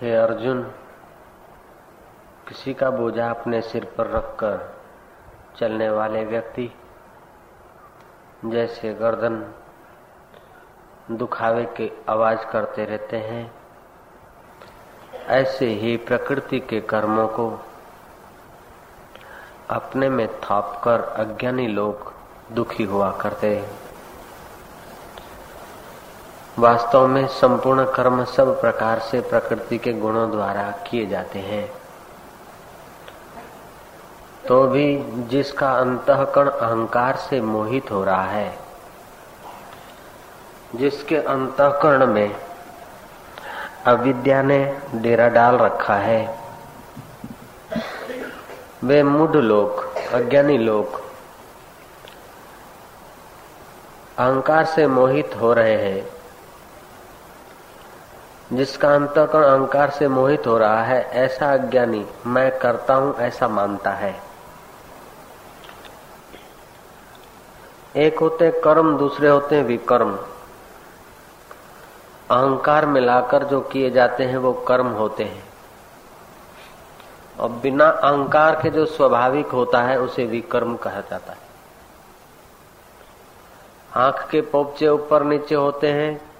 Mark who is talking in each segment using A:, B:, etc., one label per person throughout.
A: हे अर्जुन, किसी का बोझा अपने सिर पर रखकर चलने वाले व्यक्ति, जैसे गर्दन दुखावे के आवाज़ करते रहते हैं, ऐसे ही प्रकृति के कर्मों को अपने में थाप कर अज्ञानी लोग दुखी हुआ करते हैं। वास्तव में संपूर्ण कर्म सब प्रकार से प्रकृति के गुणों द्वारा किए जाते हैं। तो भी जिसका अंतकरण अहंकार से मोहित हो रहा है, जिसके अंतकरण में अविद्या ने डेरा डाल रखा है, वे मूढ़ लोग अज्ञानी लोग अहंकार से मोहित हो रहे हैं। जिसका अंतकरण अहंकार से मोहित हो रहा है, ऐसा अज्ञानी मैं करता हूँ, ऐसा मानता है। एक होते कर्म, दूसरे होते विकर्म। अहंकार मिलाकर जो किए जाते हैं, वो कर्म होते हैं। और बिना अहंकार के जो स्वाभाविक होता है, उसे विकर्म कहा जाता है। आँख के पोपचे ऊपर नीचे होते हैं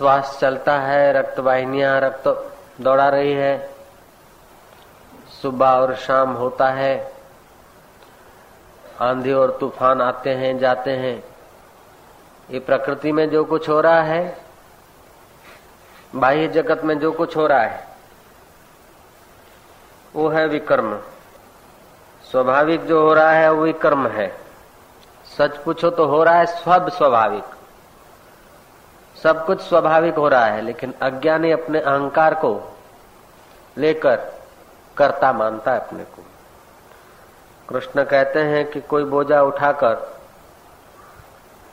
A: श्वास चलता है, रक्त वाहिनियाँ, रक्त दौड़ा रही है। सुबह और शाम होता है। आंधी और तूफ़ान आते हैं, जाते हैं। ये प्रकृति में जो कुछ हो रहा है, बाह्य जगत में जो कुछ हो रहा है, वो है विकर्म। स्वाभाविक जो हो रहा है, वो विकर्म है। सच पूछो तो हो रहा है, सब स्वाभाविक। सब कुछ स्वाभाविक हो रहा है, लेकिन अज्ञानी अपने अहंकार को लेकर कर्ता मानता है अपने को। कृष्ण कहते हैं कि कोई बोझा उठाकर,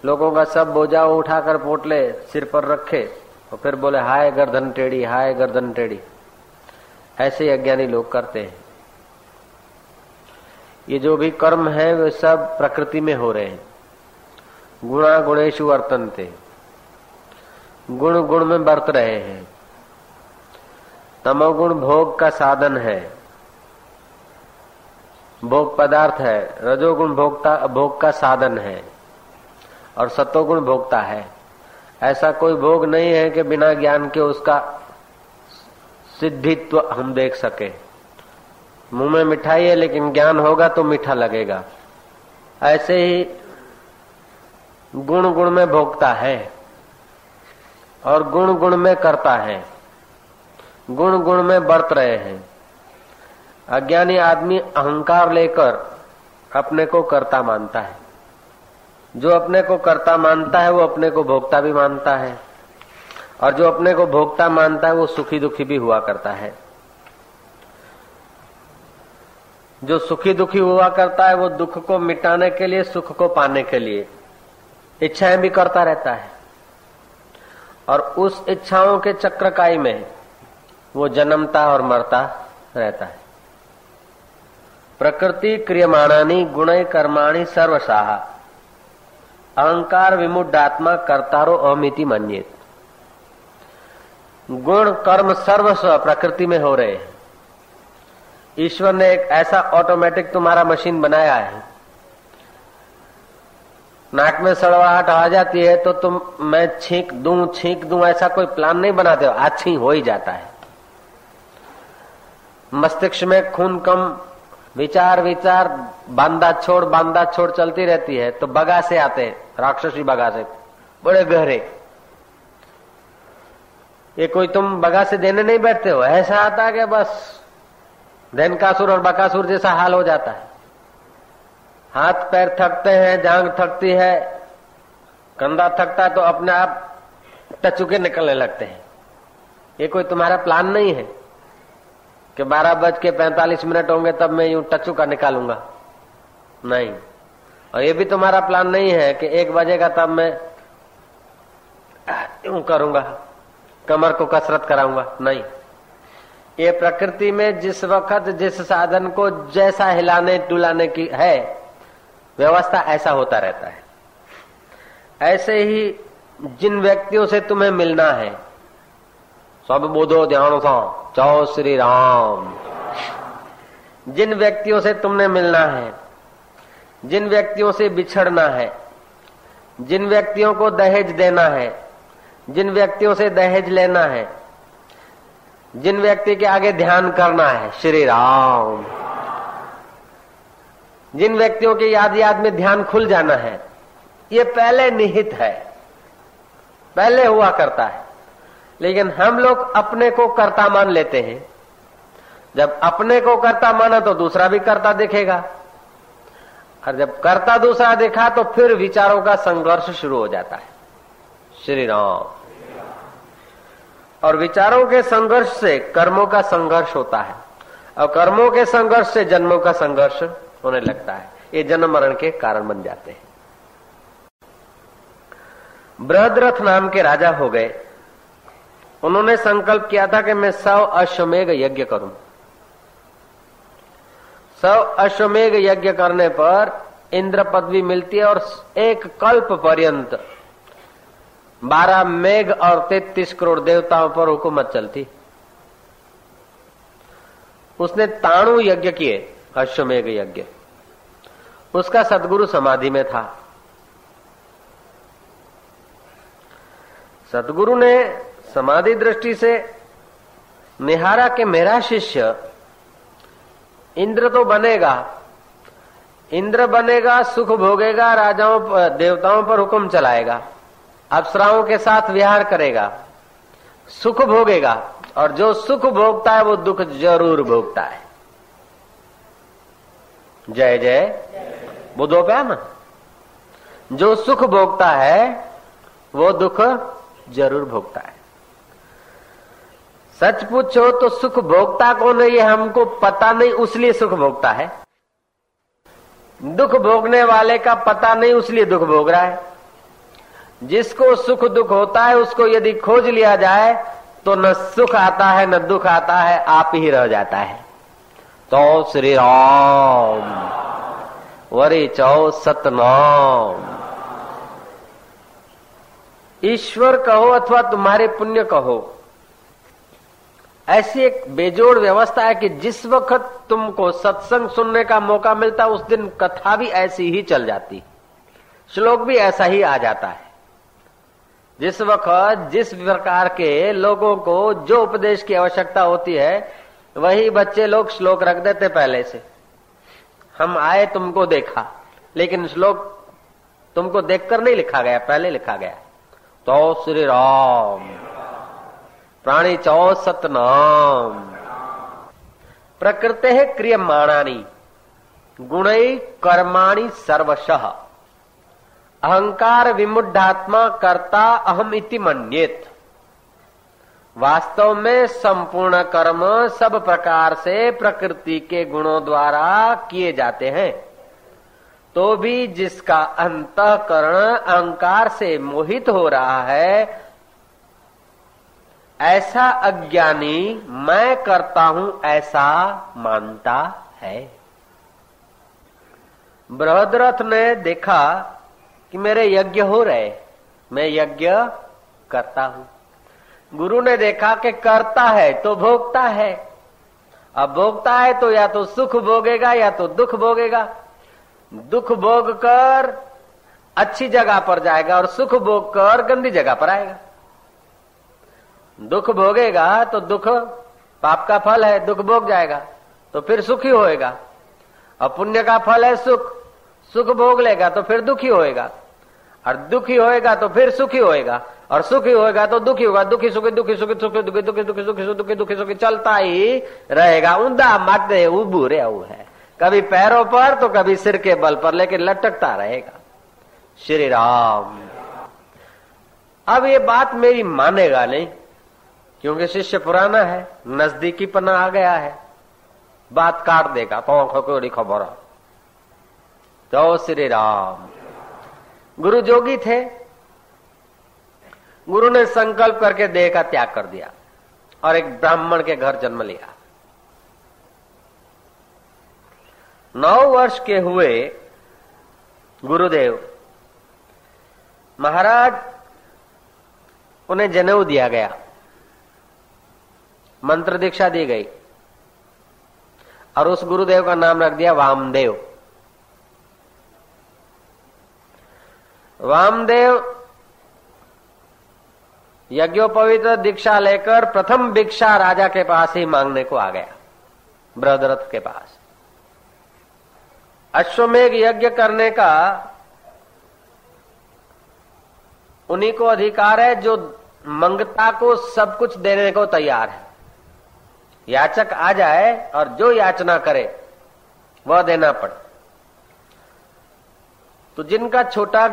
A: लोगों का सब बोझा उठाकर पोटले सिर पर रखे, और फिर बोले, हाय गर्दन टेढ़ी, हाय गर्दन टेढ़ी। ऐसे ही अज्ञानी लोग करते हैं। ये जो भी कर्म है, वे सब प्रकृति में हो रहे हैं। गुणा गुणेशु वर्तनते। गुण गुण में बरत रहे हैं। तमोगुण भोग का साधन है। भोग पदार्थ है। रजोगुण भोगता, भोग का साधन है। और सतोगुण भोगता है। ऐसा कोई भोग नहीं है कि बिना ज्ञान के उसका सिद्धित्व हम देख सके। मुँह में मिठाई है, लेकिन ज्ञान होगा तो मीठा लगेगा। ऐसे ही गुण गुण में भोगता है। और गुण गुण में करता है। गुण गुण में बरत रहे हैं। अज्ञानी आदमी अहंकार लेकर अपने को कर्ता मानता है। जो अपने को कर्ता मानता है, वो अपने को भोक्ता भी मानता है। और जो अपने को भोक्ता मानता है, वो सुखी दुखी भी हुआ करता है। जो सुखी दुखी हुआ करता है, वो दुख को मिटाने के लिए, सुख को पाने के लिए इच्छाएँ भी करता रहता है। और उस इच्छाओं के चक्रकाई में वो जन्मता और मरता रहता है। प्रकृति क्रियमाणानी, गुण कर्माणी सर्वशाह अहंकार विमुडात्मा कर्तारो अमिति मन्येत। गुण, कर्म सर्वस्व प्रकृति में हो रहे हैं। ईश्वर ने एक ऐसा ऑटोमेटिक तुम्हारा मशीन बनाया है नाक में सड़वाहट आ जाती है तो तुम, मैं छींक दूँ छींक दूँ, ऐसा कोई प्लान नहीं बनाते हो। आज छींक हो ही जाता है। मस्तिष्क में खून कम, विचार विचार, बांदा छोड़ बांदा छोड़ चलती रहती है। तो बगा से आते हैं, राक्षसी बगा से बड़े गहरे। ये कोई तुम बगा से देने नहीं बैठते हो? ऐसा आता है कि बस, धैनकासुर और बकासुर जैसा हाल हो जाता है। हाथ पैर थकते हैं, जांग थकती है, कंधा थकता है तो अपने आप टचुके निकलने लगते हैं। ये कोई तुम्हारा प्लान नहीं है कि बारह बज के पैंतालीस मिनट होंगे तब मैं यूँ टचुका निकालूँगा। नहीं। और ये भी तुम्हारा प्लान नहीं है कि एक बजेगा तब मैं यूँ करूँगा, कमर को कसरत कराऊँगा। नहीं। ये प्रकृति में जिस वक्त, जिस साधन को जैसा हिलाने, डुलाने की है व्यवस्था ऐसा होता रहता है। ऐसे ही जिन व्यक्तियों से तुम्हें मिलना है, सब बोधो ध्यान सा चाओ श्री राम। जिन व्यक्तियों से तुमने मिलना है, जिन व्यक्तियों से बिछड़ना है, जिन व्यक्तियों को दहेज देना है, जिन व्यक्तियों से दहेज लेना है, जिन व्यक्ति के आगे ध्यान करना है, श्री राम। जिन व्यक्तियों के याद याद में ध्यान खुल जाना है, ये पहले निहित है, पहले हुआ करता है। लेकिन हम लोग अपने को कर्ता मान लेते हैं। जब अपने को कर्ता माना तो दूसरा भी कर्ता देखेगा। और जब कर्ता दूसरा देखा तो फिर विचारों का संघर्ष शुरू हो जाता है। श्री राम। और विचारों के संघर्ष से कर्मों का संघर्ष होता है। और कर्मों के संघर्ष से जन्मों का संघर्ष होने लगता है। ये जन्म मरण के कारण बन जाते हैं। बृहद्रथ नाम के राजा हो गए। उन्होंने संकल्प किया था कि मैं सौ अश्वमेघ यज्ञ करूँ। सौ अश्वमेघ यज्ञ करने पर इंद्र पदवी मिलती है और एक कल्प पर्यंत बारह मेघ और तैतीस करोड़ देवताओं पर हुकूमत चलती। उसने ताणु यज्ञ किए। अश्वमेघ यज्ञ। उसका सदगुरु समाधि में था। सदगुरु ने समाधि दृष्टि से निहारा के मेरा शिष्य इंद्र तो बनेगा। इंद्र बनेगा, सुख भोगेगा, राजाओं पर देवताओं पर हुक्म चलाएगा, अप्सराओं के साथ विहार करेगा, सुख भोगेगा, और जो सुख भोगता है वो दुख ज़रूर भोगता है। जय जय बुधो पे ना जो सुख भोगता है, वो दुख ज़रूर भोगता है। सच पूछो तो सुख भोगता कौन है, ये हमको पता नहीं, उसलिए सुख भोगता है। दुख भोगने वाले का पता नहीं, उसलिए दुख भोग रहा है। जिसको सुख दुख होता है, उसको यदि खोज लिया जाए तो न सुख आता है, न दुख आता है, आप ही रह जाता है। तो श्री राम। वरी चौ सतनाम। ईश्वर कहो अथवा तुम्हारे पुण्य कहो। ऐसी एक बेजोड़ व्यवस्था है कि जिस वक्त तुमको सत्संग सुनने का मौका मिलता, उस दिन कथा भी ऐसी ही चल जाती। श्लोक भी ऐसा ही आ जाता है। जिस वक्त जिस प्रकार के लोगों को जो उपदेश की आवश्यकता होती है वही बच्चे लोग श्लोक रख देते पहले से। हम आए तुमको देखा, लेकिन श्लोक तुमको देखकर नहीं लिखा गया, पहले लिखा गया। तो श्री राम। प्राणी चौ सतनाम प्रकृते क्रियमाणानी गुण कर्माणी सर्वशः। अहंकार विमुढ़ात्मा कर्ता अहम इति मन्येत। वास्तव में संपूर्ण कर्म सब प्रकार से प्रकृति के गुणों द्वारा किए जाते हैं। तो भी जिसका अंतकरण अहंकार से मोहित हो रहा है, ऐसा अज्ञानी मैं करता हूँ ऐसा मानता है। बृहदरथ ने देखा कि मेरे यज्ञ हो रहे मैं यज्ञ करता हूँ। गुरु ने देखा कि करता है तो भोगता है। अब भोगता है तो या तो सुख भोगेगा या तो दुख भोगेगा। दुख भोग कर अच्छी जगह पर जाएगा और सुख भोग कर गंदी जगह पर आएगा। दुख भोगेगा तो दुख पाप का फल है, दुख भोग जाएगा तो फिर सुखी होएगा। और पुण्य का फल है सुख। सुख भोग लेगा तो फिर दुखी होएगा। और दुखी होएगा तो फिर सुखी होएगा। और सुखी होएगा तो दुखी होगा। दुखी, सुखी दुखी, सुखी सुखी, दुखी दुखी दुखी, सुखी दुखी दुखी, सुखी चलता ही रहेगा। ऊंधा माते उबू रे है। कभी पैरों पर तो कभी सिर के बल पर, लेकिन लटकता रहेगा। श्री राम। अब ये बात मेरी मानेगा नहीं, क्योंकि शिष्य पुराना है, नजदीकी पना आ गया है। बात काट देगा तो खबर। तो श्री राम। गुरु जोगी थे। गुरु ने संकल्प करके देह का त्याग कर दिया और एक ब्राह्मण के घर जन्म लिया। नौ वर्ष के हुए गुरुदेव महाराज उन्हें जनेऊ दिया गया। मंत्र दीक्षा दी गई और उस गुरुदेव का नाम रख दिया वामदेव। वामदेव यज्ञोपवित दीक्षा लेकर प्रथम भिक्षा राजा के पास ही मांगने को आ गया बृहदरथ के पास। अश्वमेघ यज्ञ करने का उन्हीं को अधिकार है जो मंगता को सब कुछ देने को तैयार है। याचक आ जाए और जो याचना करे, वह देना पड़े। तो जिनका छोटा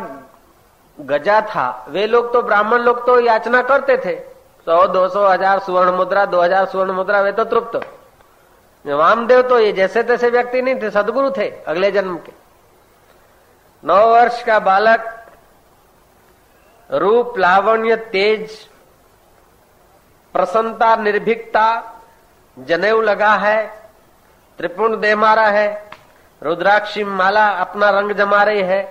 A: गजा था। वे लोग तो ब्राह्मण लोग तो याचना करते थे। सौ, दो सौ, हज़ार सुवर्ण मुद्रा, दो हज़ार सुवर्ण मुद्रा, वे तो तृप्त। वामदेव तो ये जैसे तैसे व्यक्ति नहीं थे, सदगुरु थे अगले जन्म के। नौ वर्ष का बालक, रूप लावण्य तेज, प्रसन्नता, निर्भीकता, जनेऊ लगा है, त्रिपुण दे मारा है, रुद्राक्षी माला अपना रंग जमा रही है।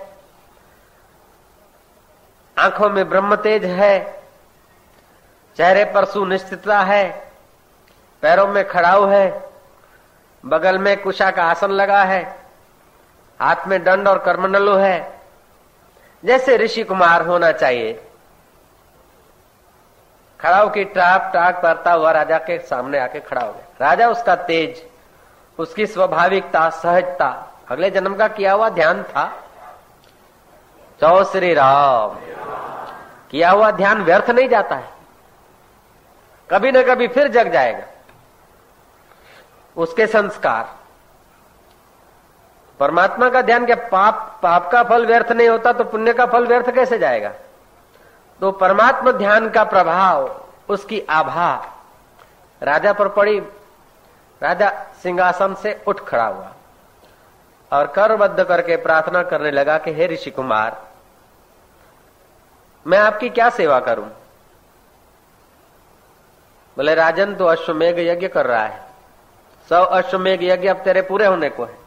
A: आँखों में ब्रह्म तेज है, चेहरे पर सुनिश्चितता है, पैरों में खड़ाऊ है, बगल में कुशा का आसन लगा है, हाथ में दंड और कर्मनलु है। जैसे ऋषि कुमार होना चाहिए। खड़ा की टाक टाक करता हुआ, राजा के सामने आके खड़ा हो गया। राजा उसका तेज, उसकी स्वाभाविकता, सहजता, अगले जन्म का किया हुआ ध्यान था। चौ श्री राम। किया हुआ ध्यान व्यर्थ नहीं जाता है। कभी न कभी फिर जग जाएगा। उसके संस्कार। परमात्मा का ध्यान क्या पाप पाप का फल व्यर्थ नहीं होता तो पुण्य का फल व्यर्थ कैसे जाएगा? तो परमात्मा ध्यान का प्रभाव, उसकी आभा। राजा पर पड़ी, राजा सिंहासन से उठ खड़ा हुआ और करबद्ध करके प्रार्थना करने लगा कि हे ऋषि कुमार मैं आपकी क्या सेवा करूँ? बोले, राजन तो अश्वमेघ यज्ञ कर रहा है। सौ अश्वमेघ यज्ञ अब तेरे पूरे होने को है।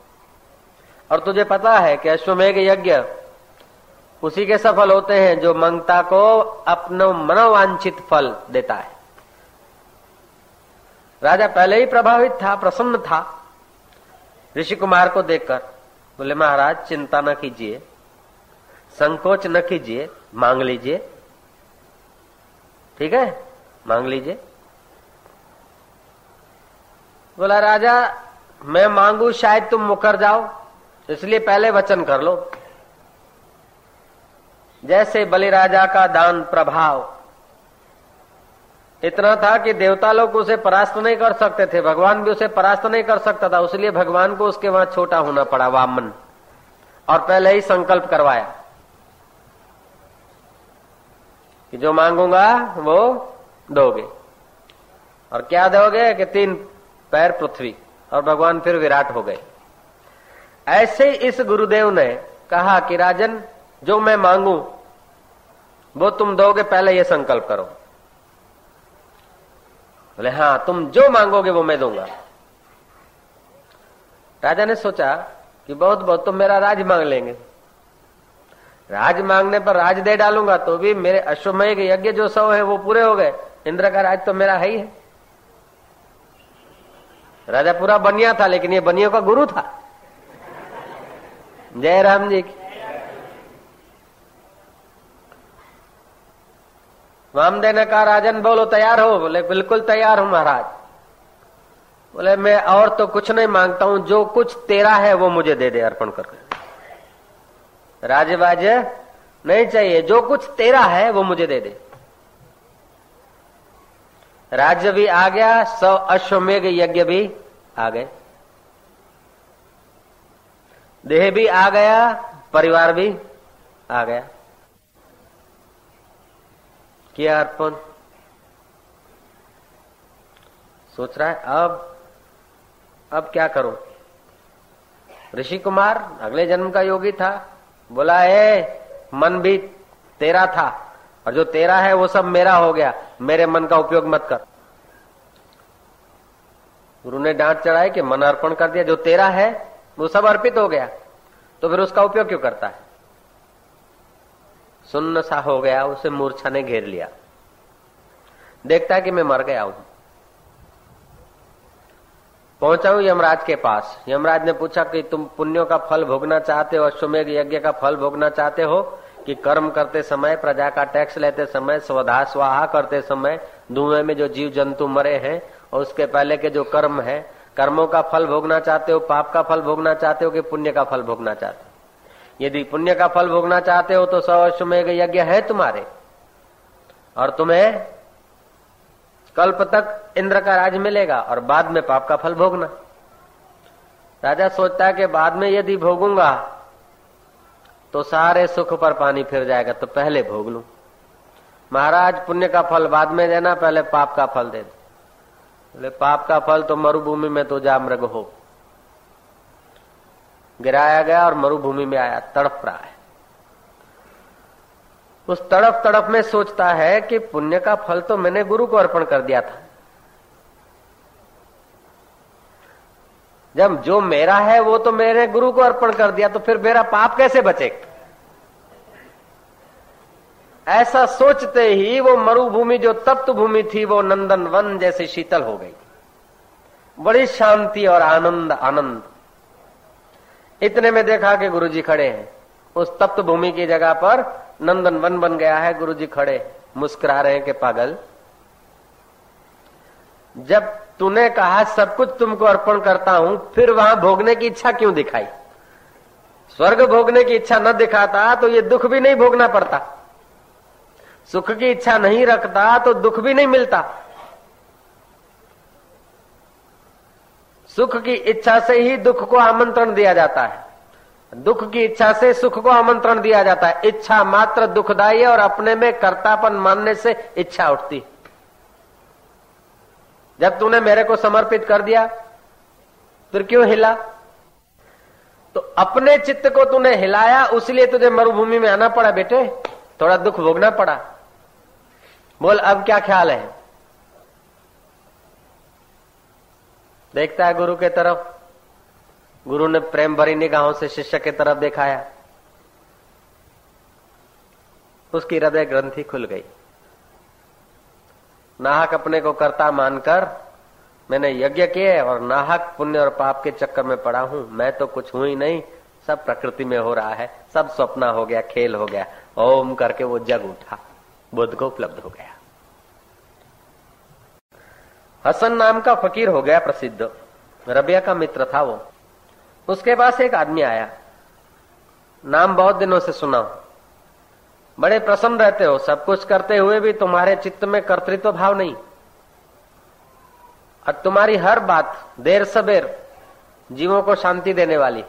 A: और तुझे पता है कि अश्वमेघ यज्ञ उसी के सफल होते हैं जो मंगता को अपना मनोवांछित फल देता है। राजा पहले ही प्रभावित था, प्रसन्न था। ऋषि कुमार को देखकर बोले, महाराज, चिंता न कीजिए। संकोच न कीजिए, मांग लीजिए। ठीक है? मांग लीजिए। बोला, राजा, मैं मांगू, शायद तुम मुकर जाओ। इसलिए पहले वचन कर लो। जैसे बलि राजा का दान प्रभाव। इतना था कि देवता लोग उसे परास्त नहीं कर सकते थे। भगवान भी उसे परास्त नहीं कर सकता था। उसलिए भगवान को उसके वहाँ छोटा होना पड़ा, वामन। और पहले ही संकल्प करवाया। कि जो मांगूँगा वो दोगे। और क्या दोगे कि तीन पैर पृथ्वी और भगवान फिर विराट हो गए। ऐसे ही इस गुरुदेव ने कहा कि राजन, जो मैं मांगू, वो तुम दोगे, पहले ये संकल्प करो। बोले हाँ तुम जो मांगोगे वो मैं दूँगा। राजा ने सोचा कि बहुत बहुत तो मेरा राज मांग लेंगे। राज मांगने पर राज दे डालूँगा तो भी मेरे अश्वमय के यज्ञ जो सौ है वो पूरे हो गए। इंद्र का राज तो मेरा है ही है। राजा पूरा बनिया था, लेकिन ये बनियों का गुरु था। जय राम जी की। वामदेव ने कहा, राजन बोलो, तैयार हो। बोले, बिल्कुल तैयार हूँ महाराज। बोले, मैं और तो कुछ नहीं माँगता हूँ, जो कुछ तेरा है वो मुझे दे दे, अर्पण करके राजबाज, नहीं चाहिए। जो कुछ तेरा है, वो मुझे दे दे। राज्य भी आ गया, सौ अश्वमेघ यज्ञ भी आ गए। देह भी आ गया, परिवार भी आ गया। किया अर्पण? सोच रहा है, अब अब क्या करूँ? ऋषि कुमार, अगले जन्म का योगी था। बोला है मन भी तेरा था और जो तेरा है वो सब मेरा हो गया। मेरे मन का उपयोग मत कर। गुरु ने डांट चढ़ाई कि मन अर्पण कर दिया, जो तेरा है, वो सब अर्पित हो गया। तो फिर उसका उपयोग क्यों करता है? सुन्न सा हो गया, उसे मूर्छा ने घेर लिया। देखता है कि मैं मर गया हूँ। पहुँचा हूँ यमराज के पास। यमराज ने पूछा कि तुम पुण्यों का फल भोगना चाहते हो, अश्वमेघ यज्ञ का फल भोगना चाहते हो? कि कर्म करते समय, प्रजा का टैक्स लेते समय, स्वधा, स्वाहा करते समय, धुएँ में जो जीव जंतु मरे हैं और उसके पहले के जो कर्म है, कर्मों का फल भोगना चाहते हो, पाप का फल भोगना चाहते हो कि पुण्य का फल भोगना चाहते हो? यदि पुण्य का फल भोगना चाहते हो तो सौ अश्वमेघ यज्ञ है तुम्हारे। और तुम्हें कल्प तक इंद्र का राज मिलेगा और बाद में पाप का फल भोगना। राजा सोचता है कि बाद में यदि भोगूँगा तो सारे सुख पर पानी फिर जाएगा तो पहले भोग लू। महाराज, पुण्य का फल बाद में देना, पहले पाप का फल दे बोले, पाप का फल तो मरुभूमि में तो जा मृग हो। गिराया गया और मरुभूमि में आया, तड़प रहा है। उस तड़प तड़प में सोचता है कि पुण्य का फल तो मैंने गुरु को अर्पण कर दिया था। जब जो मेरा है, वो तो मेरे गुरु को अर्पण कर दिया तो फिर मेरा पाप कैसे बचेगा? ऐसा सोचते ही वो मरुभूमि, जो तप्त भूमि थी, वो नंदन वन जैसे शीतल हो गई। बड़ी शांति और आनंद आनंद। इतने में देखा कि गुरुजी खड़े हैं। उस तप्त भूमि की जगह पर नंदन वन बन गया है, गुरुजी खड़े, मुस्कुरा रहे हैं कि पागल। जब तूने कहा, सब कुछ तुमको अर्पण करता हूँ, फिर वहाँ भोगने की इच्छा क्यों दिखाई? स्वर्ग भोगने की इच्छा न दिखाता तो ये दुख भी नहीं भोगना पड़ता। सुख की इच्छा नहीं रखता तो दुख भी नहीं मिलता। सुख की इच्छा से ही दुख को आमंत्रण दिया जाता है। दुख की इच्छा से सुख को आमंत्रण दिया जाता है। इच्छा मात्र दुखदायी है और अपने में कर्तापन मानने से इच्छा उठती जब तूने मेरे को समर्पित कर दिया, फिर क्यों हिला? तो अपने चित्त को तूने हिलाया, उसलिए तुझे मरुभूमि में आना पड़ा बेटे। थोड़ा दुख भोगना पड़ा। बोल, अब क्या ख्याल है? देखता है गुरु के तरफ़। गुरु ने प्रेम भरी निगाहों से शिष्य की तरफ़ दिखाया। उसकी हृदय ग्रंथि खुल गई। नाहक अपने को कर्ता मानकर, मैंने यज्ञ किए और नाहक पुण्य और पाप के चक्कर में पड़ा हूँ। मैं तो कुछ हूँ ही नहीं। सब प्रकृति में हो रहा है। सब स्वप्न हो गया, खेल हो गया। ओम करके वो जग उठा। बुद्ध को उपलब्ध हो गया। हसन नाम का फकीर हो गया प्रसिद्ध। रबिया का मित्र था वो। उसके पास एक आदमी आया। नाम बहुत दिनों से सुना बड़े प्रसन्न रहते हो, सब कुछ करते हुए भी तुम्हारे चित्त में कर्तृत्व भाव नहीं। और तुम्हारी हर बात देर सबेर जीवों को शांति देने वाली।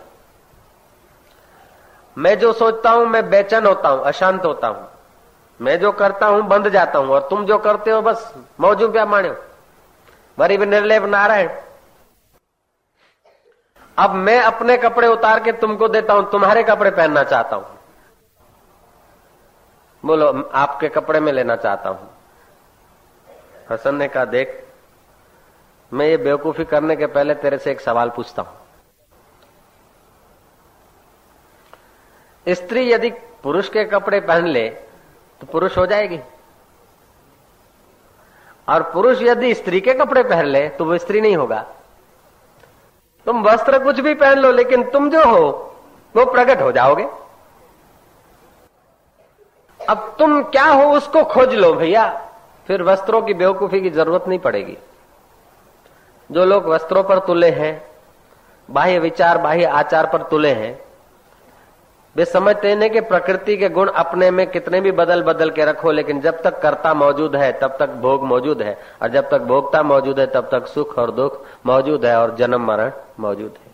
A: मैं जो सोचता हूँ, मैं बेचैन होता हूँ, अशांत होता हूँ। मैं जो करता हूँ, बंद जाता हूँ, और तुम जो करते हो, बस मौजू क्या माने मरी निर्लेप नारायण। अब मैं अपने कपड़े उतार के तुमको देता हूँ, तुम्हारे कपड़े पहनना चाहता हूँ। बोलो, आपके कपड़े में लेना चाहता हूँ। हसन ने कहा, देख, मैं ये बेवकूफ़ी करने के पहले तेरे से एक सवाल पूछता हूँ। स्त्री यदि पुरुष के कपड़े पहन ले तो पुरुष हो जाएगी। और पुरुष यदि स्त्री के कपड़े पहन ले तो वो स्त्री नहीं होगा। तुम वस्त्र कुछ भी पहन लो, लेकिन तुम जो हो, वो प्रकट हो जाओगे। अब तुम क्या हो, उसको खोज लो भैया। फिर वस्त्रों की बेवकूफ़ी की ज़रूरत नहीं पड़ेगी। जो लोग वस्त्रों पर तुले हैं, बाह्य विचार, बाह्य आचार पर तुले हैं, वे समझते हैं कि प्रकृति के गुण अपने में कितने भी बदल बदल के रखो, लेकिन जब तक कर्ता मौजूद है, तब तक भोग मौजूद है। और जब तक भोगता मौजूद है, तब तक सुख और दुख मौजूद है और जन्म मरण मौजूद है।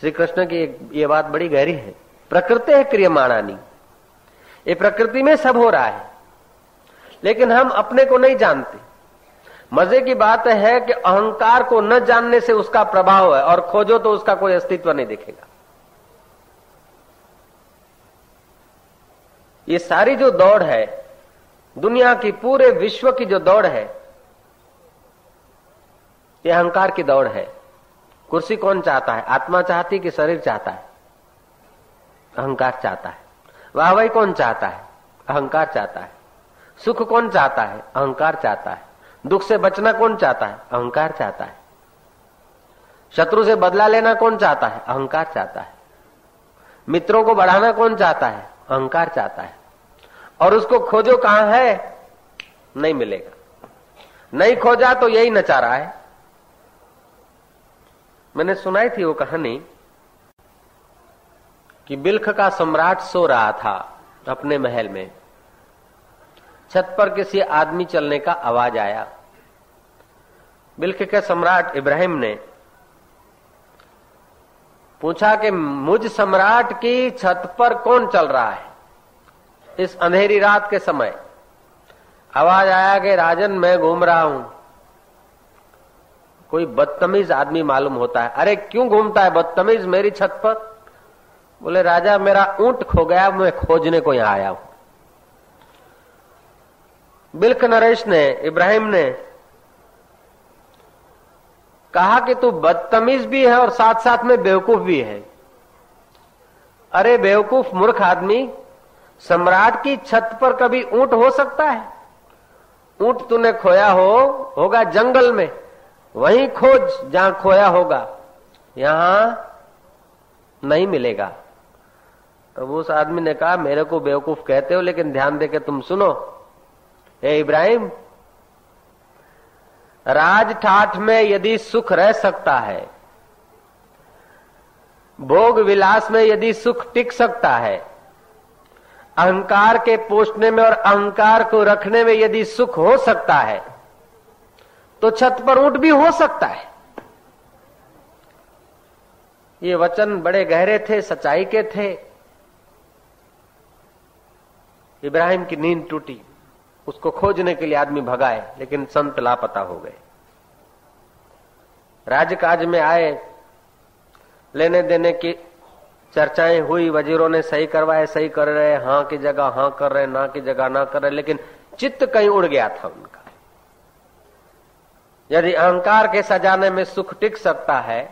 A: श्री कृष्ण की ये बात बड़ी गहरी है। प्रकृति है क्रियमाणानी। ये प्रकृति में सब हो रहा है। लेकिन हम अपने को नहीं जानते। मज़े की बात है कि अहंकार को न जानने से उसका प्रभाव है और खोजो तो उसका कोई अस्तित्व नहीं दिखेगा। ये सारी जो दौड़ है, दुनिया की पूरे विश्व की जो दौड़ है, ये अहंकार की दौड़ है। कुर्सी कौन चाहता है? आत्मा चाहती कि शरीर चाहता है? अहंकार चाहता है। वाहवाही कौन चाहता है? अहंकार चाहता है। सुख कौन चाहता है? अहंकार चाहता है। दुख से बचना कौन चाहता है? अहंकार चाहता है। शत्रु से बदला लेना कौन चाहता है? अहंकार चाहता है। मित्रों को बढ़ाना कौन चाहता है? अहंकार चाहता है। और उसको खोजो कहाँ है? नहीं मिलेगा। नहीं खोजा तो यही नचा रहा है। मैंने सुनाई थी वो कहानी कि बिल्ख का सम्राट सो रहा था अपने महल में। छत पर किसी आदमी चलने का आवाज़ आया। बिल्ख के सम्राट इब्राहिम ने पूछा कि मुझ सम्राट की छत पर कौन चल रहा है? इस अंधेरी रात के समय। आवाज़ आया कि राजन, मैं घूम रहा हूँ। कोई बदतमीज आदमी मालूम होता है। अरे, क्यों घूमता है बदतमीज मेरी छत पर? बोले, राजा, मेरा ऊँट खो गया मैं खोजने को यहाँ आया हूँ। बिल्क नरेश ने, इब्राहिम ने कहा कि तू बदतमीज भी है और साथ साथ में बेवकूफ़ भी है। अरे, बेवकूफ़ मूर्ख आदमी, सम्राट की छत पर कभी ऊँट हो सकता है? ऊँट तूने खोया हो, होगा जंगल में। वहीं खोज जहाँ खोया होगा, यहाँ नहीं मिलेगा। तो उस आदमी ने कहा, मेरे को बेवकूफ़ कहते हो, लेकिन ध्यान देके तुम सुनो। हे इब्राहिम राज ठाठ में यदि सुख रह सकता है, भोग विलास में यदि सुख टिक सकता है, अहंकार के पोषने में और अहंकार को रखने में यदि सुख हो सकता है तो छत पर ऊँट भी हो सकता है। ये वचन बड़े गहरे थे, सच्चाई के थे। इब्राहिम की नींद टूटी। उसको खोजने के लिए आदमी भगाए, लेकिन संत लापता हो गए। राजकाज में आए, लेने देने की चर्चाएँ हुई, वजीरों ने सही करवाए, सही कर रहे, हाँ की जगह, हाँ कर रहे, ना की जगह, ना कर रहे, लेकिन चित्त कहीं उड़ गया था उनका। यदि अहंकार के सजाने में सुख टिक सकता है,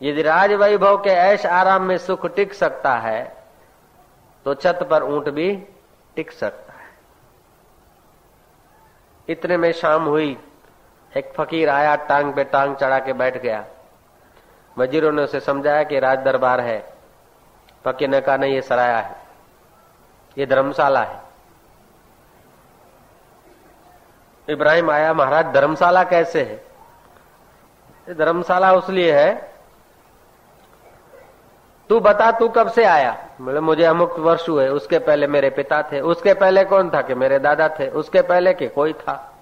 A: यदि राज वैभव के ऐश आराम में सुख टिक सकता है तो छत पर ऊँट भी टिक सकता है। इतने में शाम हुई, एक फकीर आया, टांग पे टांग चढ़ा के बैठ गया। वजीरों ने उसे समझाया कि राज दरबार है, फकीर ने कहा, नहीं, ये सराया है, ये धर्मशाला है। इब्राहिम आया, महाराज, धर्मशाला कैसे है? धर्मशाला उसलिए है, तू बता, तू कब से आया? बोले मुझे अमुक वर्ष हुए, उसके पहले मेरे पिता थे, उसके पहले कौन था कि मेरे दादा थे, उसके पहले के कोई था?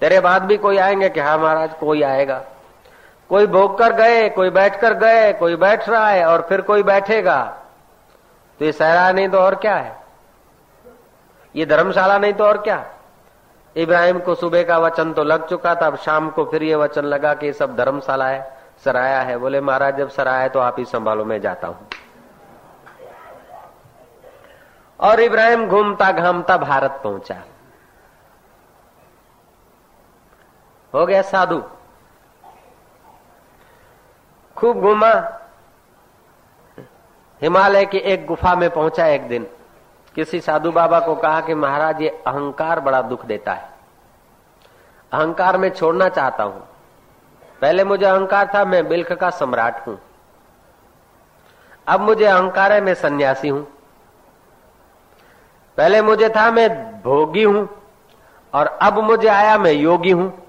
A: तेरे बाद भी कोई आएँगे कि हाँ महाराज, कोई आएगा। कोई भोग कर गए, कोई बैठ कर गए, कोई बैठ रहा है और फिर कोई बैठेगा। तो ये सहरा नहीं तो और क्या है? ये धर्मशाला नहीं तो और क्या? इब्राहिम को सुबह का वचन तो लग चुका था, अब शाम को फिर ये वचन लगा कि सब धर्मशाला है, सराया है। बोले, महाराज, जब सराया है तो आप ही संभालो, मैं जाता हूँ। और इब्राहिम घूमता घामता भारत पहुँचा। हो गया साधु। खूब घूमा। हिमालय की एक गुफा में पहुँचा एक दिन। किसी साधु बाबा को कहा कि महाराज, ये अहंकार बड़ा दुख देता है। अहंकार में छोड़ना चाहता हूँ। पहले मुझे अहंकार था, मैं बिल्ख का सम्राट हूँ। अब मुझे अहंकार है, मैं सन्यासी हूँ। पहले मुझे था, मैं भोगी हूँ, और अब मुझे आया, मैं योगी हूँ।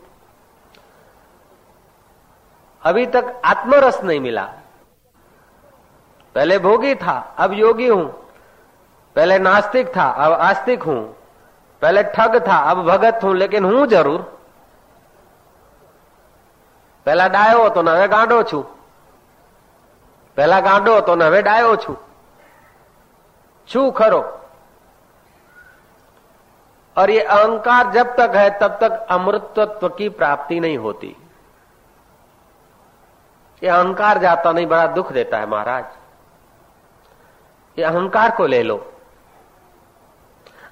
A: अभी तक आत्मरस नहीं मिला। पहले भोगी था, अब योगी हूँ। पहले नास्तिक था, अब आस्तिक हूँ। पहले ठग था, अब भगत हूँ, लेकिन हूँ ज़रूर। पहला डायो तो नवे गांडो छू। पहला गांडो तो नवे डायो छू। छू खरो। और ये अहंकार जब तक है, तब तक अमृतत्व की प्राप्ति नहीं होती। ये अहंकार जाता नहीं, बड़ा दुख देता है महाराज। ये अहंकार को ले लो।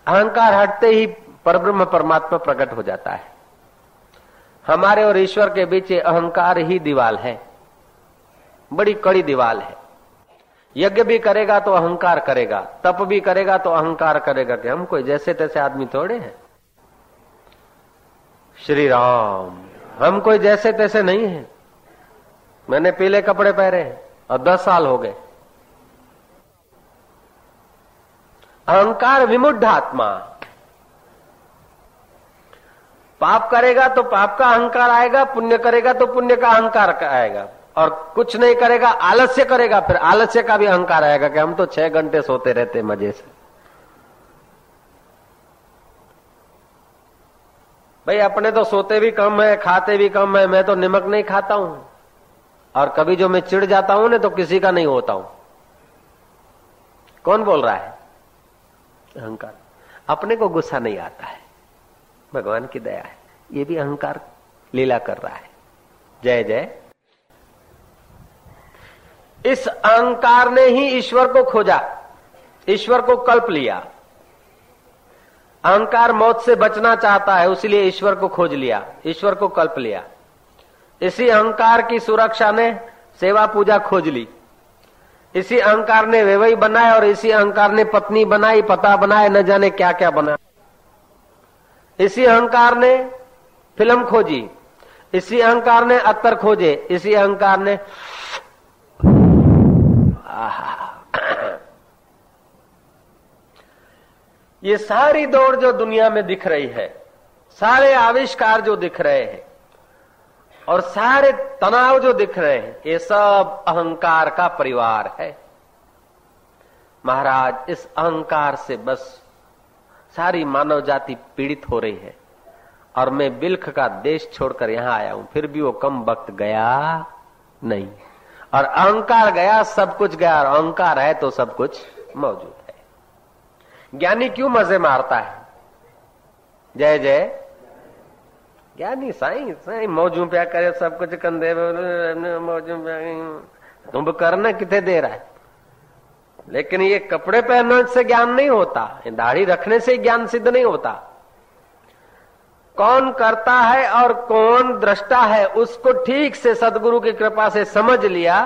A: अहंकार हटते ही परब्रह्म परमात्मा प्रकट हो जाता है। हमारे और ईश्वर के बीच अहंकार ही दीवाल है। बड़ी कड़ी दीवाल है। यज्ञ भी करेगा तो अहंकार करेगा, तप भी करेगा तो अहंकार करेगा। कि हम कोई जैसे तैसे आदमी थोड़े हैं। श्री राम हम कोई जैसे तैसे नहीं है। मैंने पीले कपड़े पहने और दस साल हो गए। अहंकार विमुद्ध आत्मा। पाप करेगा तो पाप का अहंकार आएगा, पुण्य करेगा तो पुण्य का अहंकार आएगा। और कुछ नहीं करेगा, आलस्य करेगा, फिर आलस्य का भी अहंकार आएगा कि हम तो छह घंटे सोते रहते मज़े से। भाई, अपने तो सोते भी कम है, खाते भी कम है, मैं तो निमक नहीं खाता हूँ। और कभी जो मैं चिढ़ जाता हूँ ना तो किसी का नहीं होता हूँ। कौन बोल रहा है? अहंकार। अपने को गुस्सा नहीं आता है। भगवान की दया है। ये भी अहंकार लीला कर रहा है। जय जय। इस अहंकार ने ही ईश्वर को खोजा। ईश्वर को कल्प लिया। अहंकार मौत से बचना चाहता है, उसीलिए ईश्वर को खोज लिया। ईश्वर को कल्प लिया। इसी अहंकार की सुरक्षा ने सेवा पूजा खोज ली। इसी अहंकार ने वेवई बनाए और इसी अहंकार ने पत्नी बनाई, पता बनाए न जाने क्या क्या बना। इसी अहंकार ने फ़िल्म खोजी, इसी अहंकार ने अत्तर खोजे, इसी अहंकार ने ये सारी दौड़ जो दुनिया में दिख रही है, सारे आविष्कार जो दिख रहे हैं और सारे तनाव जो दिख रहे हैं, ये सब अहंकार का परिवार है। महाराज, इस अहंकार से बस सारी मानव जाति पीड़ित हो रही है। और मैं बिल्ख का देश छोड़कर यहाँ आया हूँ, फिर भी वो कम वक्त गया नहीं। और अहंकार गया, सब कुछ गया, और अहंकार है तो सब कुछ मौजूद है। ज्ञानी क्यों मज़े मारता है? जय जय। ज्ञानी साई साई, मौजू प्या करे, सब कुछ कंधे मौजू तुम करना कितने दे रहा है लेकिन ये कपड़े पहनने से ज्ञान नहीं होता दाढ़ी रखने से ज्ञान सिद्ध नहीं होता। कौन करता है और कौन दृष्टा है, उसको ठीक से सदगुरु की कृपा से समझ लिया,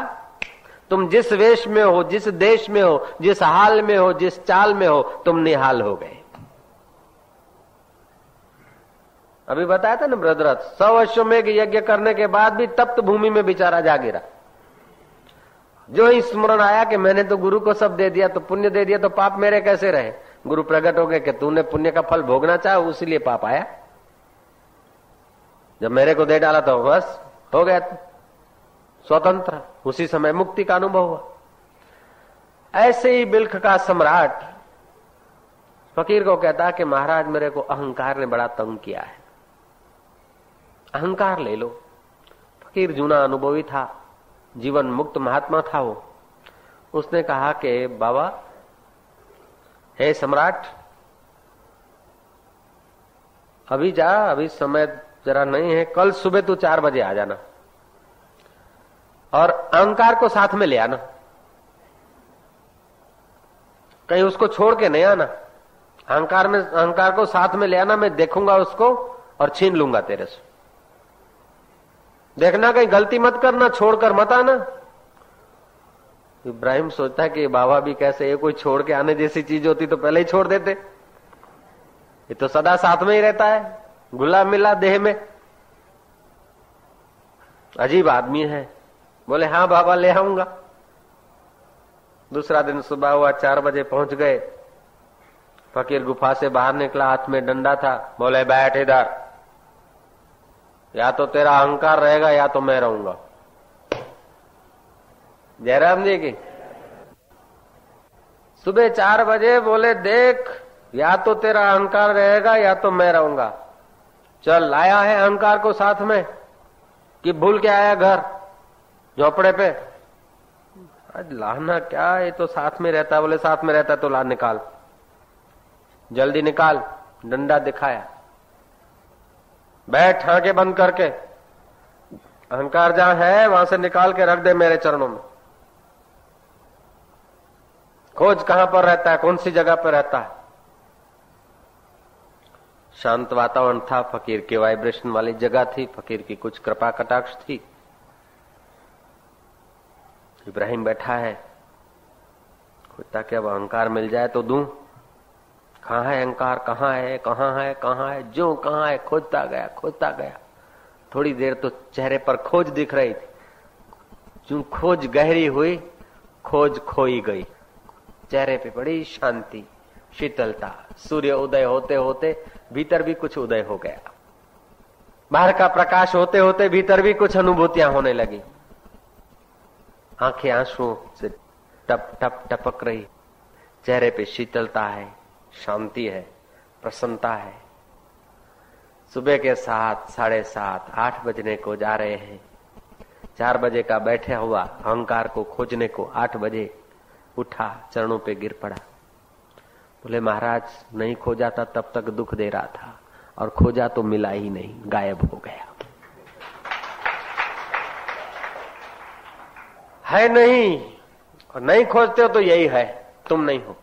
A: तुम जिस वेश में हो, जिस देश में हो, जिस हाल में हो, जिस चाल में हो, तुम निहाल हो गए। अभी बताया था ना ब्रदरथ सौ में यज्ञ करने के बाद भी तप्त भूमि में बेचारा जा गिरा जो ही स्मरण आया कि मैंने तो गुरु को सब दे दिया तो पुण्य दे दिया तो पाप मेरे कैसे रहे? गुरु प्रकट हो गए कि तूने पुण्य का फल भोगना चाह उसीलिए पाप आया। जब मेरे को दे डाला तो बस, हो गया स्वतंत्र, उसी समय मुक्ति का अनुभव हुआ। ऐसे ही बिल्ख का सम्राट फकीर को कहता कि महाराज मेरे को अहंकार ने बड़ा तंग किया है। अहंकार ले लो। फकीर जूना अनुभवी था, जीवन मुक्त महात्मा था वो। उसने कहा कि, बाबा, हे सम्राट, अभी जा, अभी समय जरा नहीं है, कल सुबह तू चार बजे आ जाना। और अहंकार को साथ में ले आना। कहीं उसको छोड़ के नहीं आना। अहंकार में, अहंकार को साथ में ले आना, मैं देखूँगा उसको और छीन लूँगा तेरे से। देखना कहीं गलती मत करना, छोड़कर मत आना। इब्राहिम सोचता कि बाबा भी कैसे ये कोई छोड़ के आने जैसी चीज़ होती तो पहले ही छोड़ देते। ये तो सदा साथ में ही रहता है गुलाब मिला देह में। अजीब आदमी है। बोले हाँ बाबा, ले आऊँगा। दूसरा दिन सुबह हुआ, चार बजे पहुँच गए। फकीर गुफा से बाहर निकला, हाथ में डंडा था। बोले, बैठ इधर। या तो तेरा अहंकार रहेगा या तो मैं रहूँगा। जयराम जी की। सुबह चार बजे बोले, देख, या तो तेरा अहंकार रहेगा या तो मैं रहूँगा। चल, लाया है अहंकार को साथ में, कि भूल के आया घर, झोपड़े पे। आज लाना क्या, ये तो साथ में रहता बोले, साथ में रहता तो ला निकाल। जल्दी निकाल, डंडा दिखाया। बैठ आँखें बंद करके। अहंकार जहाँ है, वहाँ से निकाल के रख दे मेरे चरणों में। खोज कहाँ पर रहता है, कौन सी जगह पर रहता है? शांत वातावरण था, फकीर के वाइब्रेशन वाली जगह थी, फकीर की कुछ कृपा कटाक्ष थी। इब्राहिम बैठा है। खोजता कि अब अहंकार मिल जाए तो दू? कहाँ है अहंकार, कहाँ है कहाँ है कहाँ है, जो कहाँ है, खोजता गया खोजता गया। थोड़ी देर तो चेहरे पर खोज दिख रही थी। जो खोज गहरी हुई, खोज खोई गई। चेहरे पे बड़ी शांति, शीतलता। सूर्य उदय होते होते भीतर भी कुछ उदय हो गया। बाहर का प्रकाश होते होते भीतर भी कुछ अनुभूतियाँ होने लगी। आँखें आंसुओं से टप टप, टपक रही। चेहरे पे शीतलता है। शांति है, प्रसन्नता है। सुबह के सात, साढ़े सात, आठ बजने को जा रहे हैं। चार बजे का बैठा हुआ अहंकार को खोजने को आठ बजे उठा, चरणों पे गिर पड़ा। बोले, महाराज, नहीं खोजा था, तब तक दुख दे रहा था। और खोजा तो मिला ही नहीं, गायब हो गया। है नहीं, और नहीं खोजते हो तो यही है, तुम नहीं हो।